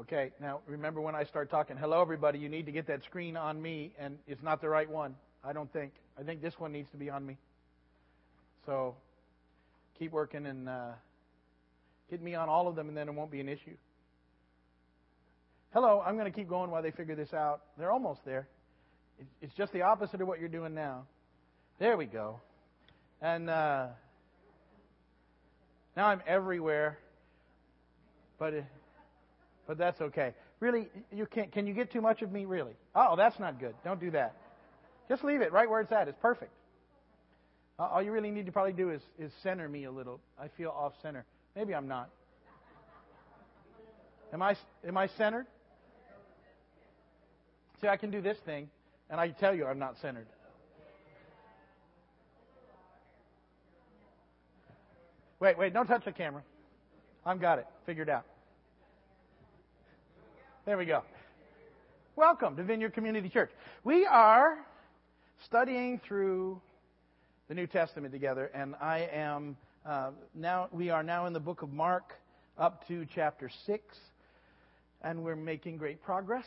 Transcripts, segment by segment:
Okay, now remember when I start talking, hello everybody, you need to get that screen on me, and it's not the right one. I don't think. I think this one needs to be on me. So keep working and uh, get me on all of them, and then it won't be an issue. Hello, I'm going to keep going while they figure this out. They're almost there. It's just the opposite of what you're doing now. There we go. And uh, now I'm everywhere, but but that's okay. Really, you can't. Can you get too much of me? Really? Oh, that's not good. Don't do that. Just leave it right where it's at. It's perfect. Uh, all you really need to probably do is, is center me a little. I feel off center. Maybe I'm not. Am I, am I centered? See, I can do this thing, and I tell you I'm not centered. Wait, wait, don't touch the camera. I've got it figured out. There we go. Welcome to Vineyard Community Church. We are studying through the New Testament together, and I am uh, now. We are now in the book of Mark, up to chapter six, and we're making great progress.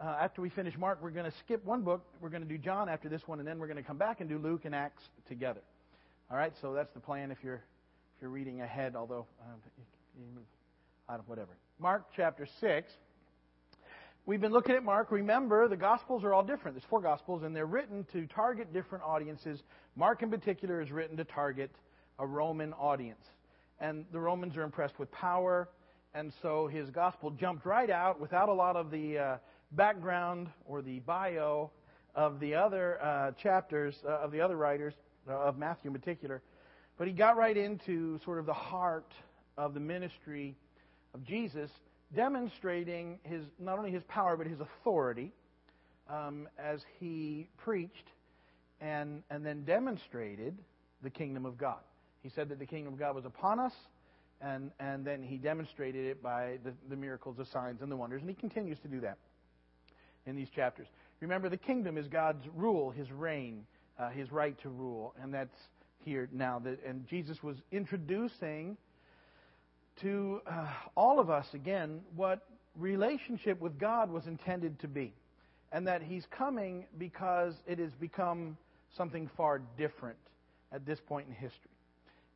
Uh, after we finish Mark, we're going to skip one book. We're going to do John after this one, and then we're going to come back and do Luke and Acts together. All right, so that's the plan if you're if you're reading ahead. Although, uh, whatever. Mark chapter six. We've been looking at Mark. Remember, the Gospels are all different. There's four Gospels, and they're written to target different audiences. Mark, in particular, is written to target a Roman audience. And the Romans are impressed with power, and so his Gospel jumped right out without a lot of the uh, background or the bio of the other uh, chapters, uh, of the other writers, uh, of Matthew in particular. But he got right into sort of the heart of the ministry of Jesus demonstrating his not only his power but his authority um, as he preached and and then demonstrated the kingdom of God. He said that the kingdom of God was upon us, and and then he demonstrated it by the, the miracles, the signs, and the wonders, and he continues to do that in these chapters. Remember, the kingdom is God's rule, His reign, uh, His right to rule, and that's here now. That and Jesus was introducing to uh, all of us again what relationship with God was intended to be. And that He's coming because it has become something far different at this point in history.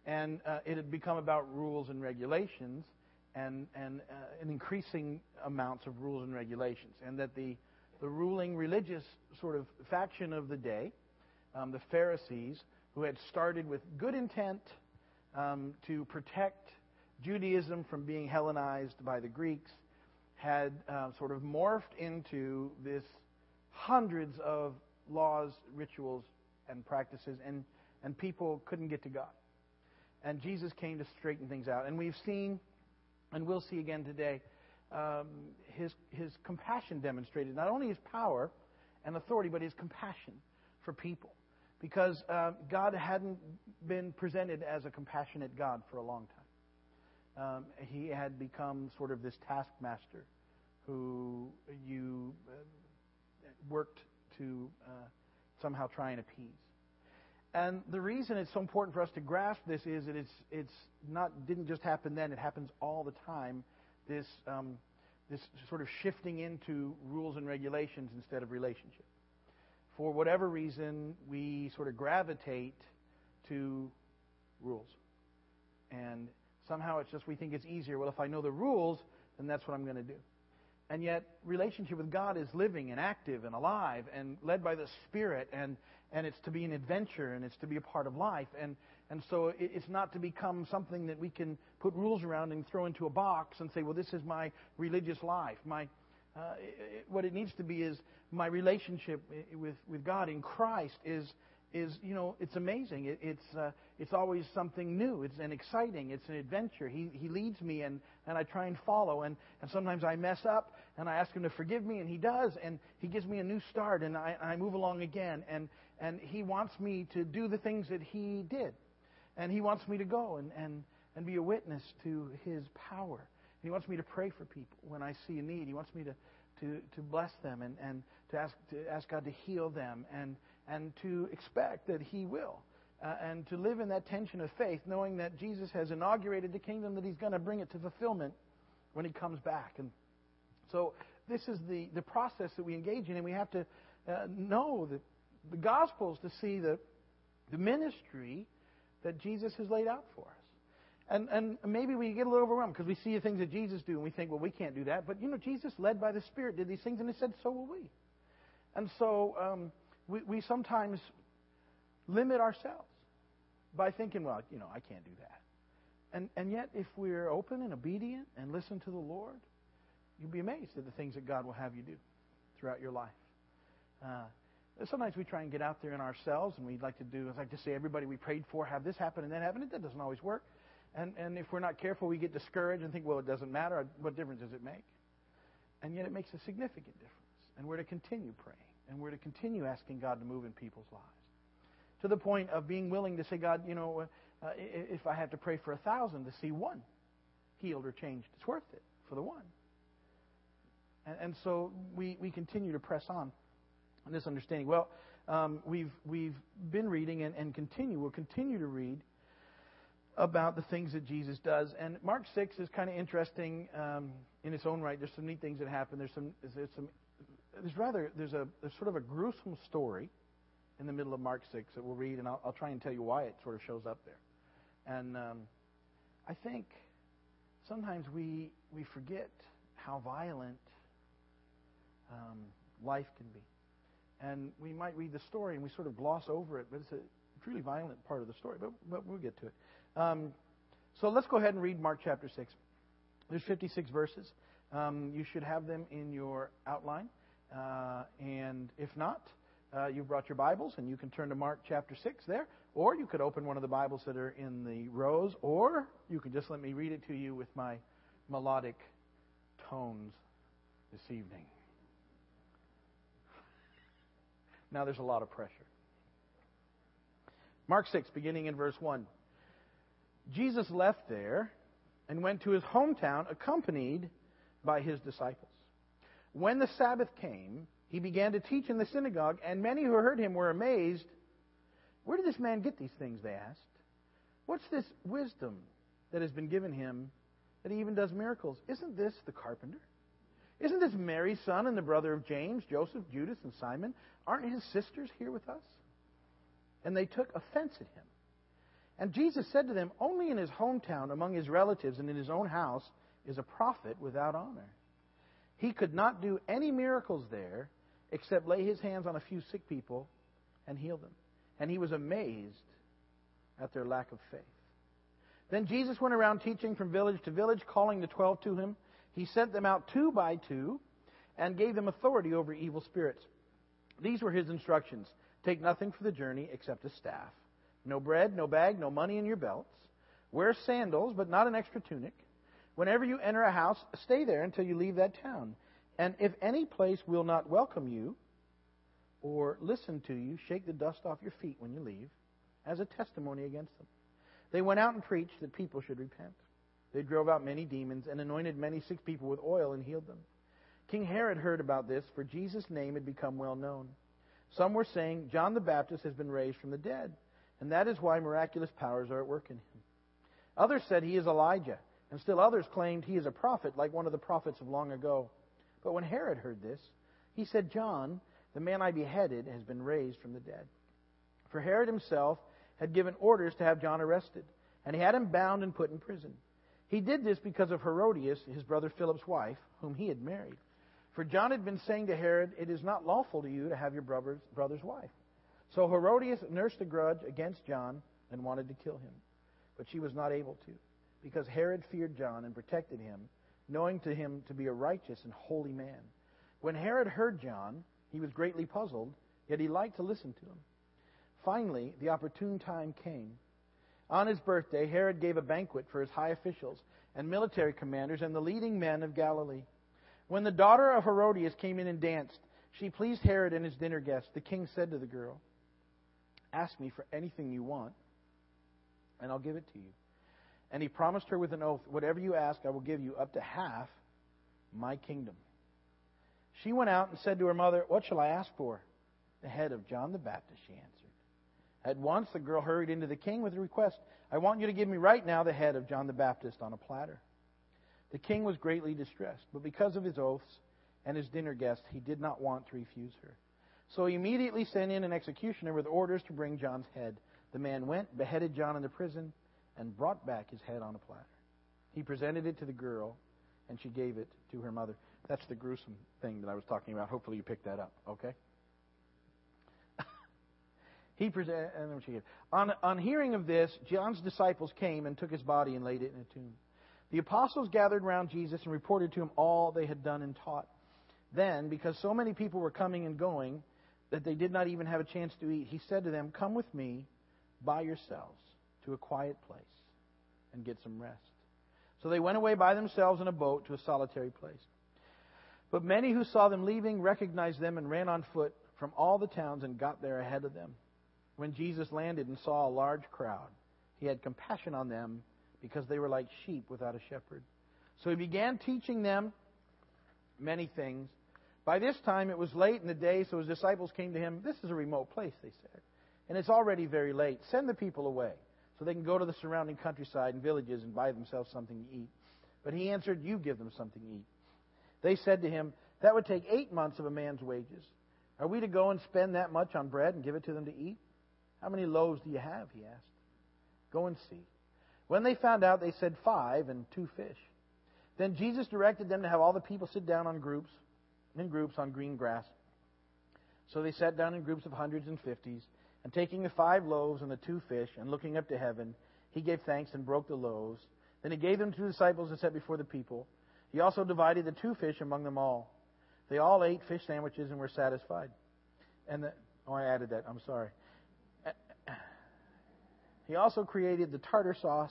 And uh, it had become about rules and regulations and, and uh, an increasing amounts of rules and regulations. And that the, the ruling religious sort of faction of the day, um, the Pharisees, who had started with good intent um, to protect Judaism from being Hellenized by the Greeks had uh, sort of morphed into this hundreds of laws, rituals, and practices, and, and people couldn't get to God. And Jesus came to straighten things out. And we've seen, and we'll see again today, um, his, his compassion demonstrated. Not only his power and authority, but his compassion for people. Because uh, God hadn't been presented as a compassionate God for a long time um, he had become sort of this taskmaster who you uh, worked to uh, somehow try and appease. And the reason it's so important for us to grasp this is that it's it's not didn't just happen then; it happens all the time. This um, this sort of shifting into rules and regulations instead of relationship. For whatever reason, we sort of gravitate to rules, and Somehow it's just we think it's easier. Well, if I know the rules, then that's what I'm going to do. And yet, relationship with God is living and active and alive and led by the Spirit, and, and it's to be an adventure and it's to be a part of life. And, and so it's not to become something that we can put rules around and throw into a box and say, well, this is my religious life. My, uh, it, what it needs to be is my relationship with, with God in Christ is, is you know it's amazing. It, it's uh, it's always something new. It's an exciting. It's an adventure. He he leads me and and I try and follow and and sometimes I mess up and I ask him to forgive me and he does and he gives me a new start and I I move along again and and he wants me to do the things that he did and he wants me to go and and and be a witness to his power. And he wants me to pray for people when I see a need. He wants me to to to bless them and and to ask to ask God to heal them and and to expect that He will. Uh, and to live in that tension of faith, knowing that Jesus has inaugurated the kingdom, that He's going to bring it to fulfillment when He comes back. And So this is the, the process that we engage in, and we have to uh, know that the Gospels to see the, the ministry that Jesus has laid out for us. And, and maybe we get a little overwhelmed because we see the things that Jesus do and we think, well, we can't do that. But, you know, Jesus, led by the Spirit, did these things and he said, so will we. And so um, we, we sometimes limit ourselves by thinking, well, you know, I can't do that. And, and yet, if we're open and obedient and listen to the Lord, you'll be amazed at the things that God will have you do throughout your life. Uh, sometimes we try and get out there in ourselves, and we'd like to do, I'd like to say, everybody we prayed for have this happen and that happen. That doesn't always work. And, and if we're not careful, we get discouraged and think, well, it doesn't matter. What difference does it make? And yet it makes a significant difference. And we're to continue praying. And we're to continue asking God to move in people's lives. To the point of being willing to say, God, you know, uh, if I have to pray for a thousand to see one healed or changed, it's worth it for the one. And, and so we, we continue to press on in this understanding. Well, um, we've, we've been reading and, and continue, we'll continue to read about the things that Jesus does. And Mark 6 is kind of interesting um, in its own right. There's some neat things that happen. There's some, there's some, there's rather, there's a, there's sort of a gruesome story in the middle of Mark 6 that we'll read, and I'll, I'll try and tell you why it sort of shows up there. And um, I think sometimes we, we forget how violent um, life can be. And we might read the story and we sort of gloss over it, but it's a truly violent part of the story. But, but we'll get to it. Um, so let's go ahead and read Mark chapter 6. There's 56 verses. Um, you should have them in your outline. Uh, and if not, uh, you've brought your Bibles and you can turn to Mark chapter 6 there. Or you could open one of the Bibles that are in the rows. Or you can just let me read it to you with my melodic tones this evening. Now there's a lot of pressure. Mark 6, beginning in verse 1. Jesus left there and went to his hometown accompanied by his disciples. When the Sabbath came, he began to teach in the synagogue, and many who heard him were amazed. Where did this man get these things? They asked. What's this wisdom that has been given him that he even does miracles? Isn't this the carpenter? Isn't this Mary's son and the brother of James, Joseph, Judas, and Simon? Aren't his sisters here with us? And they took offense at him. And Jesus said to them, Only in his hometown, among his relatives, and in his own house is a prophet without honor. He could not do any miracles there except lay his hands on a few sick people and heal them. And he was amazed at their lack of faith. Then Jesus went around teaching from village to village, calling the twelve to him. He sent them out two by two and gave them authority over evil spirits. These were his instructions Take nothing for the journey except a staff no bread, no bag, no money in your belts. Wear sandals, but not an extra tunic. Whenever you enter a house, stay there until you leave that town. And if any place will not welcome you or listen to you, shake the dust off your feet when you leave as a testimony against them. They went out and preached that people should repent. They drove out many demons and anointed many sick people with oil and healed them. King Herod heard about this, for Jesus' name had become well known. Some were saying, John the Baptist has been raised from the dead and that is why miraculous powers are at work in him. Others said he is Elijah, and still others claimed he is a prophet, like one of the prophets of long ago. But when Herod heard this, he said, John, the man I beheaded, has been raised from the dead. For Herod himself had given orders to have John arrested, and he had him bound and put in prison. He did this because of Herodias, his brother Philip's wife, whom he had married. For John had been saying to Herod, It is not lawful to you to have your brother's, brother's wife. So Herodias nursed a grudge against John and wanted to kill him. But she was not able to, because Herod feared John and protected him, knowing to him to be a righteous and holy man. When Herod heard John, he was greatly puzzled, yet he liked to listen to him. Finally, the opportune time came. On his birthday, Herod gave a banquet for his high officials and military commanders and the leading men of Galilee. When the daughter of Herodias came in and danced, she pleased Herod and his dinner guests. The king said to the girl, Ask me for anything you want, and I'll give it to you. And he promised her with an oath, Whatever you ask, I will give you up to half my kingdom. She went out and said to her mother, What shall I ask for? The head of John the Baptist, she answered. At once the girl hurried into the king with a request I want you to give me right now the head of John the Baptist on a platter. The king was greatly distressed, but because of his oaths and his dinner guests, he did not want to refuse her. So he immediately sent in an executioner with orders to bring John's head. The man went, beheaded John in the prison, and brought back his head on a platter. He presented it to the girl, and she gave it to her mother. That's the gruesome thing that I was talking about. Hopefully you picked that up, okay? he presented, and she gave. On, on hearing of this, John's disciples came and took his body and laid it in a tomb. The apostles gathered around Jesus and reported to him all they had done and taught. Then, because so many people were coming and going that they did not even have a chance to eat, he said to them, Come with me by yourselves to a quiet place and get some rest. So they went away by themselves in a boat to a solitary place. But many who saw them leaving recognized them and ran on foot from all the towns and got there ahead of them. When Jesus landed and saw a large crowd, he had compassion on them because they were like sheep without a shepherd. So he began teaching them many things. By this time it was late in the day, so his disciples came to him. This is a remote place, they said, and it's already very late. Send the people away so they can go to the surrounding countryside and villages and buy themselves something to eat. But he answered, You give them something to eat. They said to him, That would take eight months of a man's wages. Are we to go and spend that much on bread and give it to them to eat? How many loaves do you have? He asked. Go and see. When they found out, they said, Five and two fish. Then Jesus directed them to have all the people sit down on groups, in groups on green grass. So they sat down in groups of hundreds and fifties, and taking the five loaves and the two fish, and looking up to heaven, he gave thanks and broke the loaves. Then he gave them to the disciples and set before the people. He also divided the two fish among them all. They all ate fish sandwiches and were satisfied. And the, oh, I added that. I'm sorry. He also created the tartar sauce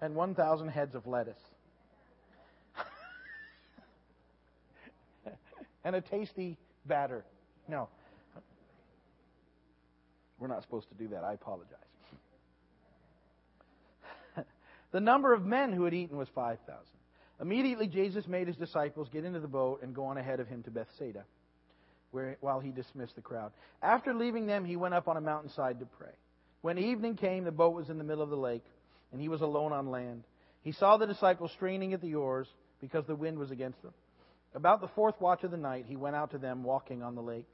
and 1,000 heads of lettuce. and a tasty batter. No. We're not supposed to do that. I apologize. the number of men who had eaten was 5,000. Immediately, Jesus made his disciples get into the boat and go on ahead of him to Bethsaida, where, while he dismissed the crowd. After leaving them, he went up on a mountainside to pray. When evening came, the boat was in the middle of the lake, and he was alone on land. He saw the disciples straining at the oars because the wind was against them. About the fourth watch of the night, he went out to them walking on the lake.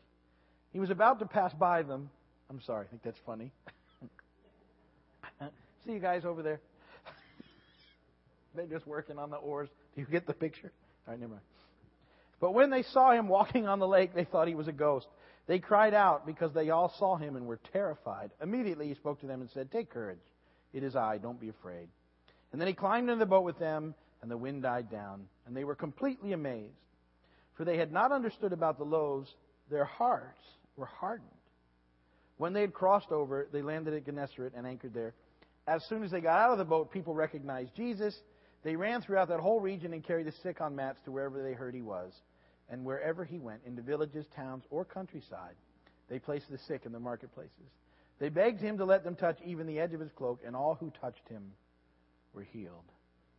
He was about to pass by them. I'm sorry, I think that's funny. See you guys over there. They're just working on the oars. Do you get the picture? All right, never mind. But when they saw him walking on the lake, they thought he was a ghost. They cried out because they all saw him and were terrified. Immediately he spoke to them and said, Take courage. It is I. Don't be afraid. And then he climbed into the boat with them, and the wind died down. And they were completely amazed. For they had not understood about the loaves, their hearts were hardened. When they had crossed over, they landed at Gennesaret and anchored there. As soon as they got out of the boat, people recognized Jesus. They ran throughout that whole region and carried the sick on mats to wherever they heard he was. And wherever he went, into villages, towns, or countryside, they placed the sick in the marketplaces. They begged him to let them touch even the edge of his cloak, and all who touched him were healed.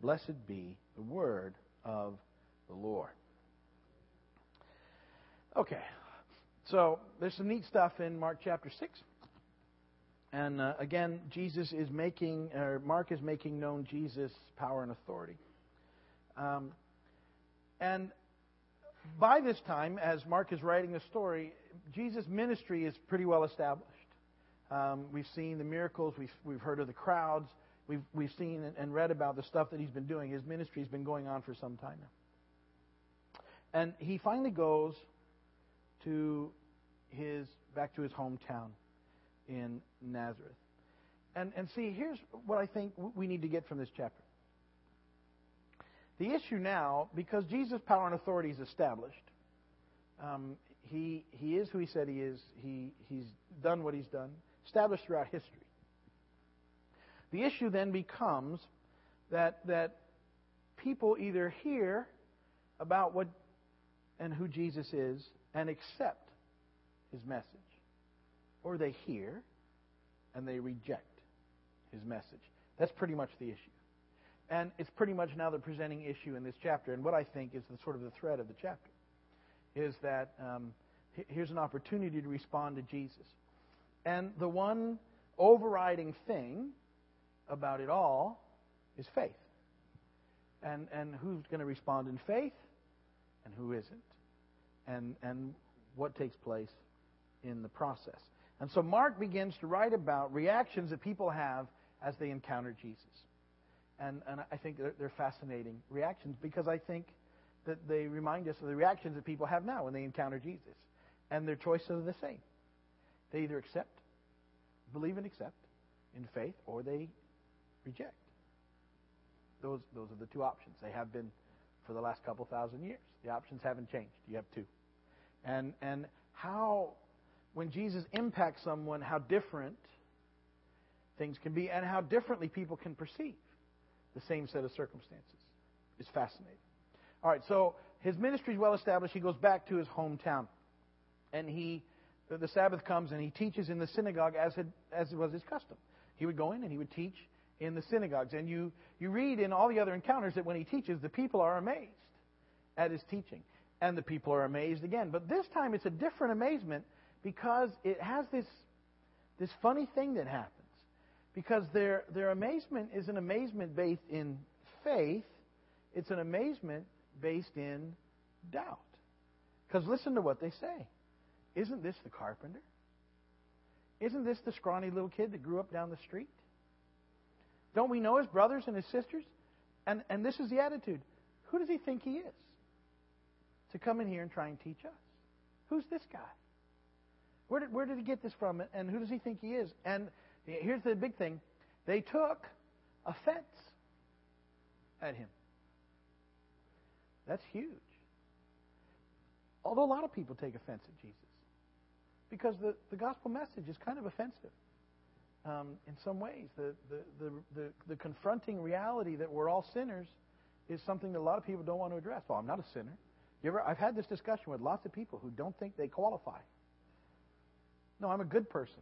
Blessed be the word of the Lord. Okay, so there's some neat stuff in Mark chapter 6. And uh, again, Jesus is making, or Mark is making known Jesus' power and authority. Um, and by this time, as Mark is writing the story, Jesus' ministry is pretty well established. Um, we've seen the miracles, we've, we've heard of the crowds, we've, we've seen and read about the stuff that he's been doing. His ministry has been going on for some time now. And he finally goes to his back to his hometown in Nazareth. And, and see, here's what I think we need to get from this chapter. The issue now, because Jesus' power and authority is established, um, he, he is who he said he is, he, he's done what he's done, established throughout history. The issue then becomes that, that people either hear about what and who Jesus is and accept his message, or they hear and they reject his message. That's pretty much the issue. And it's pretty much now the presenting issue in this chapter. And what I think is the sort of the thread of the chapter is that um, here's an opportunity to respond to Jesus. And the one overriding thing about it all is faith. and, and who's going to respond in faith and who isn't, and, and what takes place in the process. And so Mark begins to write about reactions that people have as they encounter Jesus. And, and I think they're, they're fascinating reactions because I think that they remind us of the reactions that people have now when they encounter Jesus. And their choices are the same. They either accept, believe and accept in faith, or they reject. Those, those are the two options. They have been for the last couple thousand years. The options haven't changed. You have two. And, and how, when Jesus impacts someone, how different things can be and how differently people can perceive the same set of circumstances is fascinating. All right, so his ministry is well established. He goes back to his hometown. And he, the Sabbath comes and he teaches in the synagogue as it, as it was his custom. He would go in and he would teach in the synagogues. And you, you read in all the other encounters that when he teaches, the people are amazed at his teaching. And the people are amazed again. But this time it's a different amazement because it has this, this funny thing that happens. Because their, their amazement is an amazement based in faith, it's an amazement based in doubt. Because listen to what they say. Isn't this the carpenter? Isn't this the scrawny little kid that grew up down the street? Don't we know his brothers and his sisters? And, and this is the attitude. Who does he think he is? To come in here and try and teach us. Who's this guy? Where did, where did he get this from? And who does he think he is? And here's the big thing they took offense at him. That's huge. Although a lot of people take offense at Jesus. Because the, the gospel message is kind of offensive um, in some ways. The, the, the, the, the confronting reality that we're all sinners is something that a lot of people don't want to address. Well, I'm not a sinner. You ever, I've had this discussion with lots of people who don't think they qualify. No, I'm a good person.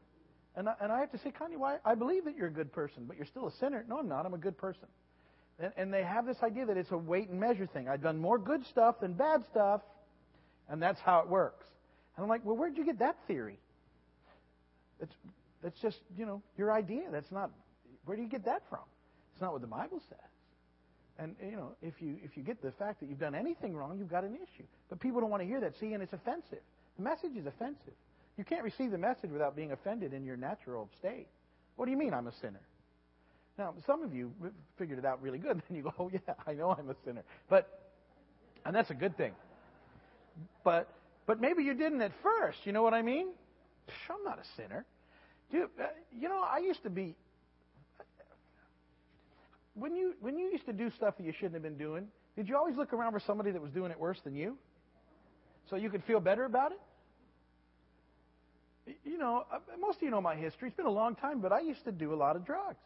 And I, and I have to say, Connie, why? I believe that you're a good person, but you're still a sinner. No, I'm not. I'm a good person. And, and they have this idea that it's a weight and measure thing. I've done more good stuff than bad stuff, and that's how it works. And I'm like, well, where'd you get that theory? It's, that's just, you know, your idea. That's not, where do you get that from? It's not what the Bible says. And, you know, if you, if you get the fact that you've done anything wrong, you've got an issue. But people don't want to hear that. See, and it's offensive. The message is offensive. You can't receive the message without being offended in your natural state. What do you mean I'm a sinner? Now, some of you figured it out really good. Then you go, oh, yeah, I know I'm a sinner. But, and that's a good thing. But, but maybe you didn't at first. You know what I mean? I'm not a sinner. Dude, uh, you know, I used to be. When you when you used to do stuff that you shouldn't have been doing, did you always look around for somebody that was doing it worse than you, so you could feel better about it? you know, uh, most of you know my history. It's been a long time, but I used to do a lot of drugs.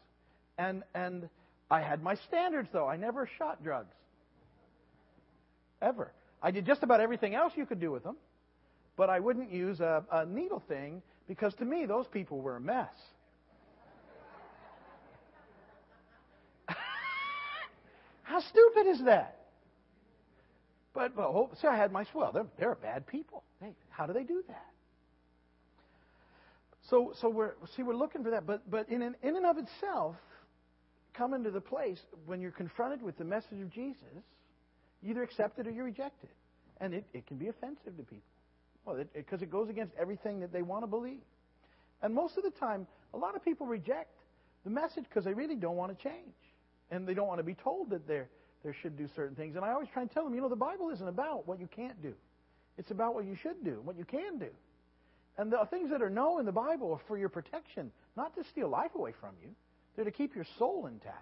And, and I had my standards, though. I never shot drugs. Ever. I did just about everything else you could do with them, but I wouldn't use a, a needle thing because to me, those people were a mess. How stupid is that? But, but oh, see, I had my swell. They're, they're bad people. Hey, how do they do that? So, so we're see we're looking for that, but but in an, in and of itself, coming to the place when you're confronted with the message of Jesus, you either accept it or you reject it, and it, it can be offensive to people. Well, because it, it, it goes against everything that they want to believe, and most of the time, a lot of people reject the message because they really don't want to change, and they don't want to be told that they they should do certain things. And I always try and tell them, you know, the Bible isn't about what you can't do; it's about what you should do, what you can do. And the things that are no in the Bible are for your protection, not to steal life away from you. They're to keep your soul intact.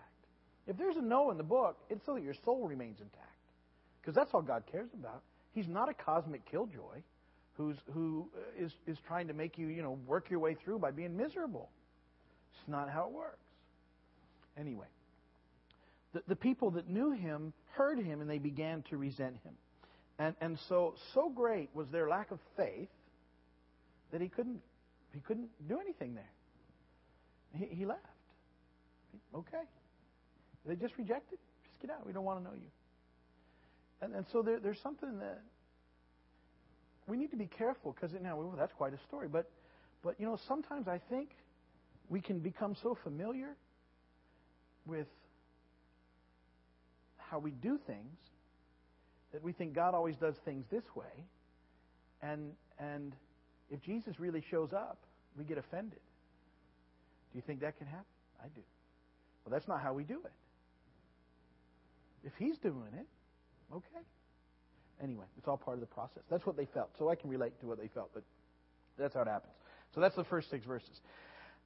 If there's a no in the book, it's so that your soul remains intact. Because that's all God cares about. He's not a cosmic killjoy who's, who is, is trying to make you, you know, work your way through by being miserable. It's not how it works. Anyway, the, the people that knew him heard him and they began to resent him. And, and so, so great was their lack of faith that he couldn't he couldn't do anything there. He, he left. Okay. They just rejected. Just get out. We don't want to know you. And, and so there, there's something that we need to be careful because now well, that's quite a story. But but you know sometimes I think we can become so familiar with how we do things, that we think God always does things this way, and and if Jesus really shows up, we get offended. Do you think that can happen? I do. Well, that's not how we do it. If he's doing it, okay. Anyway, it's all part of the process. That's what they felt. So I can relate to what they felt, but that's how it happens. So that's the first six verses.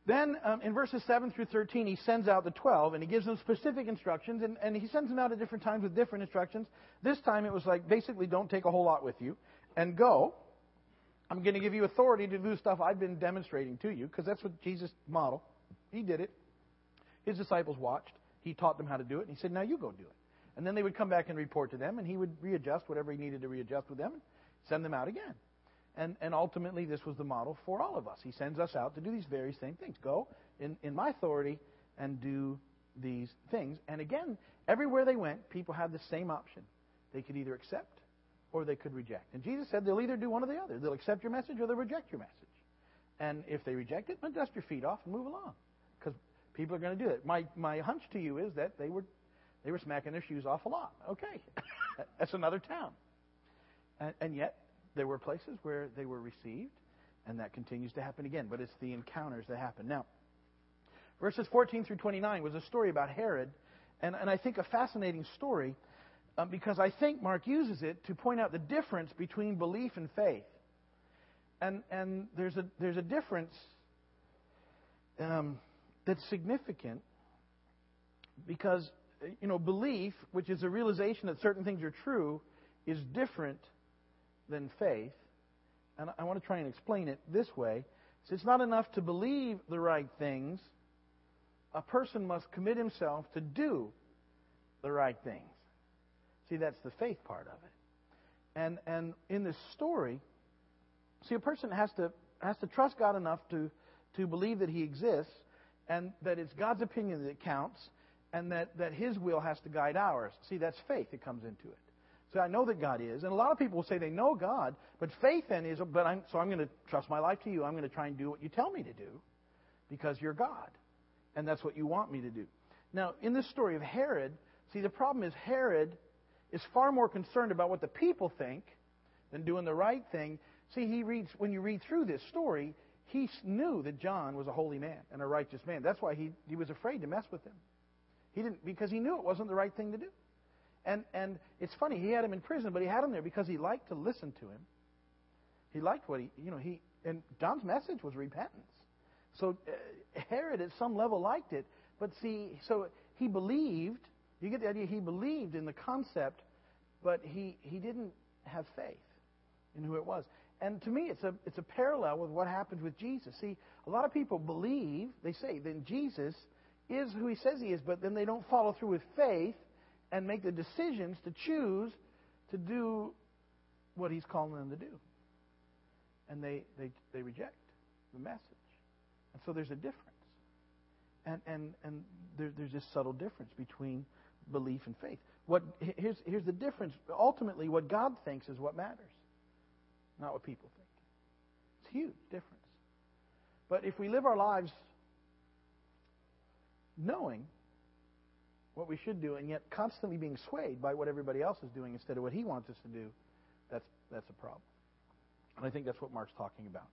Then um, in verses 7 through 13, he sends out the 12 and he gives them specific instructions, and, and he sends them out at different times with different instructions. This time it was like basically, don't take a whole lot with you and go. I'm going to give you authority to do stuff I've been demonstrating to you, because that's what Jesus modeled. He did it. His disciples watched. He taught them how to do it, and he said, Now you go do it. And then they would come back and report to them, and he would readjust whatever he needed to readjust with them and send them out again. And, and ultimately, this was the model for all of us. He sends us out to do these very same things. Go in, in my authority and do these things. And again, everywhere they went, people had the same option. They could either accept or they could reject. And Jesus said they'll either do one or the other. They'll accept your message or they'll reject your message. And if they reject it, then dust your feet off and move along. Because people are going to do it. My, my hunch to you is that they were, they were smacking their shoes off a lot. Okay. That's another town. And, and yet, there were places where they were received, and that continues to happen again. But it's the encounters that happen. Now, verses 14 through 29 was a story about Herod, and, and I think a fascinating story um, because I think Mark uses it to point out the difference between belief and faith. And, and there's, a, there's a difference um, that's significant because, you know, belief, which is a realization that certain things are true, is different than faith. And I want to try and explain it this way. So it's not enough to believe the right things. A person must commit himself to do the right things. See, that's the faith part of it. And and in this story, see, a person has to has to trust God enough to to believe that He exists, and that it's God's opinion that counts, and that that His will has to guide ours. See, that's faith that comes into it. So I know that God is, and a lot of people will say they know God, but faith then is, but I'm, so I'm going to trust my life to you. I'm going to try and do what you tell me to do, because you're God, and that's what you want me to do. Now, in this story of Herod, see the problem is Herod is far more concerned about what the people think than doing the right thing. See, he reads when you read through this story, he knew that John was a holy man and a righteous man. That's why he, he was afraid to mess with him. He didn't because he knew it wasn't the right thing to do. And, and it's funny, he had him in prison, but he had him there because he liked to listen to him. He liked what he, you know, he, and John's message was repentance. So uh, Herod at some level liked it, but see, so he believed, you get the idea, he believed in the concept, but he, he didn't have faith in who it was. And to me, it's a, it's a parallel with what happened with Jesus. See, a lot of people believe, they say, then Jesus is who he says he is, but then they don't follow through with faith and make the decisions to choose to do what he's calling them to do. And they, they, they reject the message. And so there's a difference. And, and, and there, there's this subtle difference between belief and faith. What, here's, here's the difference. Ultimately, what God thinks is what matters, not what people think. It's a huge difference. But if we live our lives knowing what we should do, and yet constantly being swayed by what everybody else is doing instead of what He wants us to do, that's, that's a problem. And I think that's what Mark's talking about.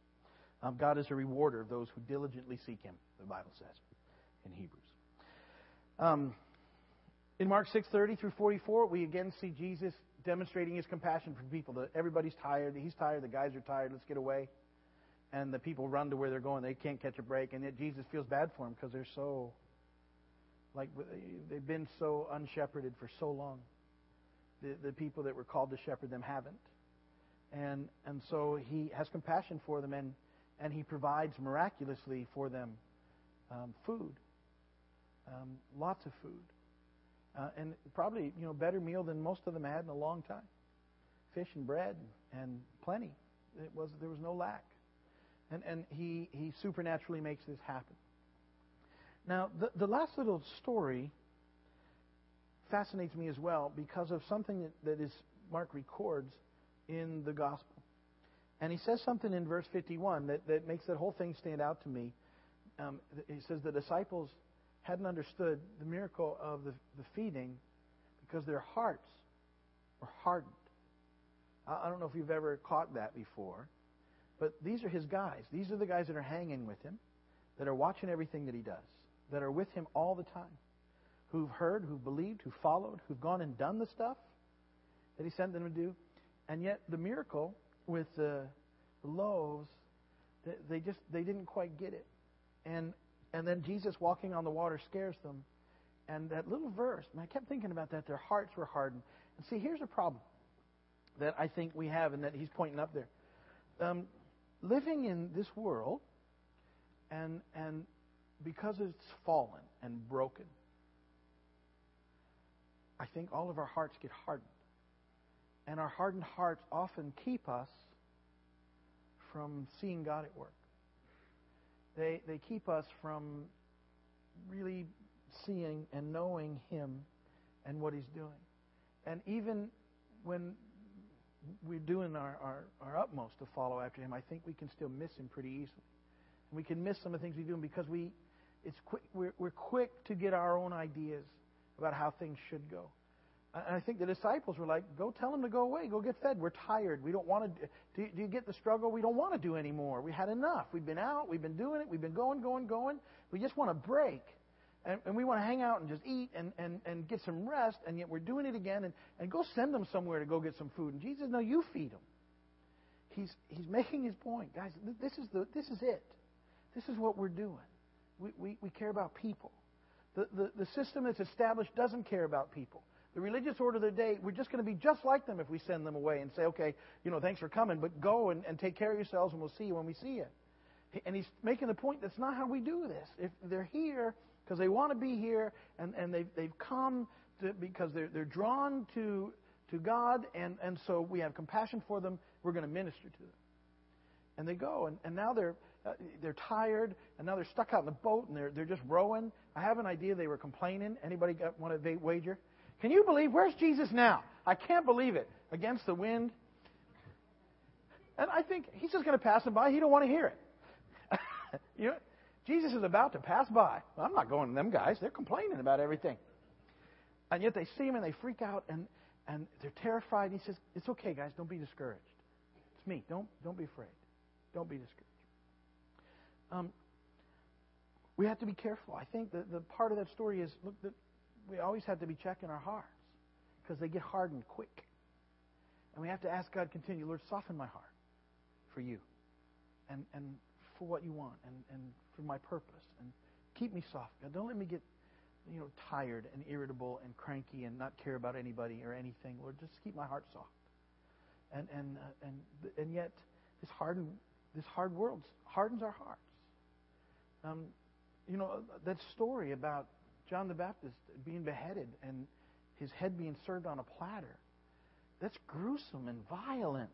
Um, God is a rewarder of those who diligently seek Him, the Bible says in Hebrews. Um, in Mark 6:30 through 44, we again see Jesus demonstrating his compassion for people. That everybody's tired, he's tired, the guys are tired, let's get away. And the people run to where they're going. They can't catch a break, and yet Jesus feels bad for them because they're so like they've been so unshepherded for so long. The, the people that were called to shepherd them haven't. And, and so he has compassion for them and, and he provides miraculously for them um, food, um, lots of food. Uh, and probably, you know, better meal than most of them had in a long time. Fish and bread and plenty. It was, there was no lack. And, and he, he supernaturally makes this happen. Now, the, the last little story fascinates me as well because of something that, that is Mark records in the gospel. And he says something in verse 51 that, that makes that whole thing stand out to me. Um, he says the disciples hadn't understood the miracle of the, the feeding because their hearts were hardened. I don't know if you've ever caught that before, but these are his guys. These are the guys that are hanging with him, that are watching everything that he does, that are with him all the time, who've heard, who've believed, who've followed, who've gone and done the stuff that he sent them to do. And yet the miracle with the loaves, they just they didn't quite get it. And and then Jesus walking on the water scares them. And that little verse, and I kept thinking about that, their hearts were hardened. And see, here's a problem that I think we have and that he's pointing up there. Um, living in this world, and and because it's fallen and broken, I think all of our hearts get hardened. And our hardened hearts often keep us from seeing God at work. They, they keep us from really seeing and knowing Him and what He's doing. And even when we're doing our, our, our utmost to follow after Him, I think we can still miss Him pretty easily. And we can miss some of the things we do because we, it's quick, we're, we're quick to get our own ideas about how things should go. And I think the disciples were like, go tell them to go away. Go get fed. We're tired. We don't want to. Do, do you get the struggle? We don't want to do anymore. We had enough. We've been out. We've been doing it. We've been going, going, going. We just want to break. And, and we want to hang out and just eat and, and, and get some rest, and yet we're doing it again. And, and go send them somewhere to go get some food. And Jesus, no, you feed them. He's, he's making his point. Guys, this is, the, this is it. This is what we're doing. We, we, we care about people. The, the, the system that's established doesn't care about people the religious order of the day, we're just going to be just like them if we send them away and say, okay, you know, thanks for coming, but go and, and take care of yourselves and we'll see you when we see you. And he's making the point that's not how we do this. If they're here because they want to be here and, and they've, they've come to, because they're, they're drawn to, to God and, and so we have compassion for them, we're going to minister to them. And they go, and, and now they're, uh, they're tired, and now they're stuck out in the boat, and they're, they're just rowing. I have an idea they were complaining. Anybody got, want to wager? Can you believe? Where's Jesus now? I can't believe it. Against the wind. And I think he's just going to pass them by. He don't want to hear it. you know, Jesus is about to pass by. Well, I'm not going to them guys. They're complaining about everything. And yet they see him and they freak out and, and they're terrified. He says, It's okay, guys. Don't be discouraged. It's me. Don't, don't be afraid. Don't be discouraged. Um, we have to be careful. I think the, the part of that story is look, the, we always have to be checking our hearts because they get hardened quick. And we have to ask God continue, Lord, soften my heart for you and, and for what you want and, and for my purpose. And keep me soft. God, don't let me get you know, tired and irritable and cranky and not care about anybody or anything. Lord, just keep my heart soft. And and uh, and and yet, this hardened this hard world hardens our hearts. Um, you know that story about John the Baptist being beheaded and his head being served on a platter. That's gruesome and violent.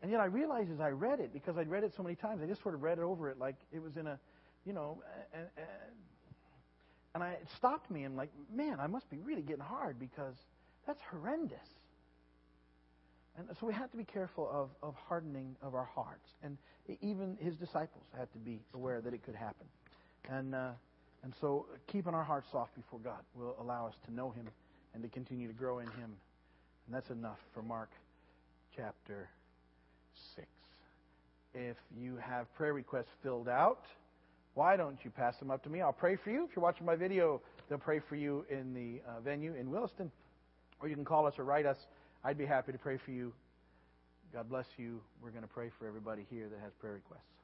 And yet I realized as I read it, because I'd read it so many times, I just sort of read over it like it was in a, you know, and, and I, it stopped me and like, man, I must be really getting hard because that's horrendous. And so we have to be careful of, of hardening of our hearts. And even his disciples had to be aware that it could happen. And, uh, and so keeping our hearts soft before God will allow us to know Him and to continue to grow in Him. And that's enough for Mark chapter 6. If you have prayer requests filled out, why don't you pass them up to me? I'll pray for you. If you're watching my video, they'll pray for you in the uh, venue in Williston. Or you can call us or write us. I'd be happy to pray for you. God bless you. We're going to pray for everybody here that has prayer requests.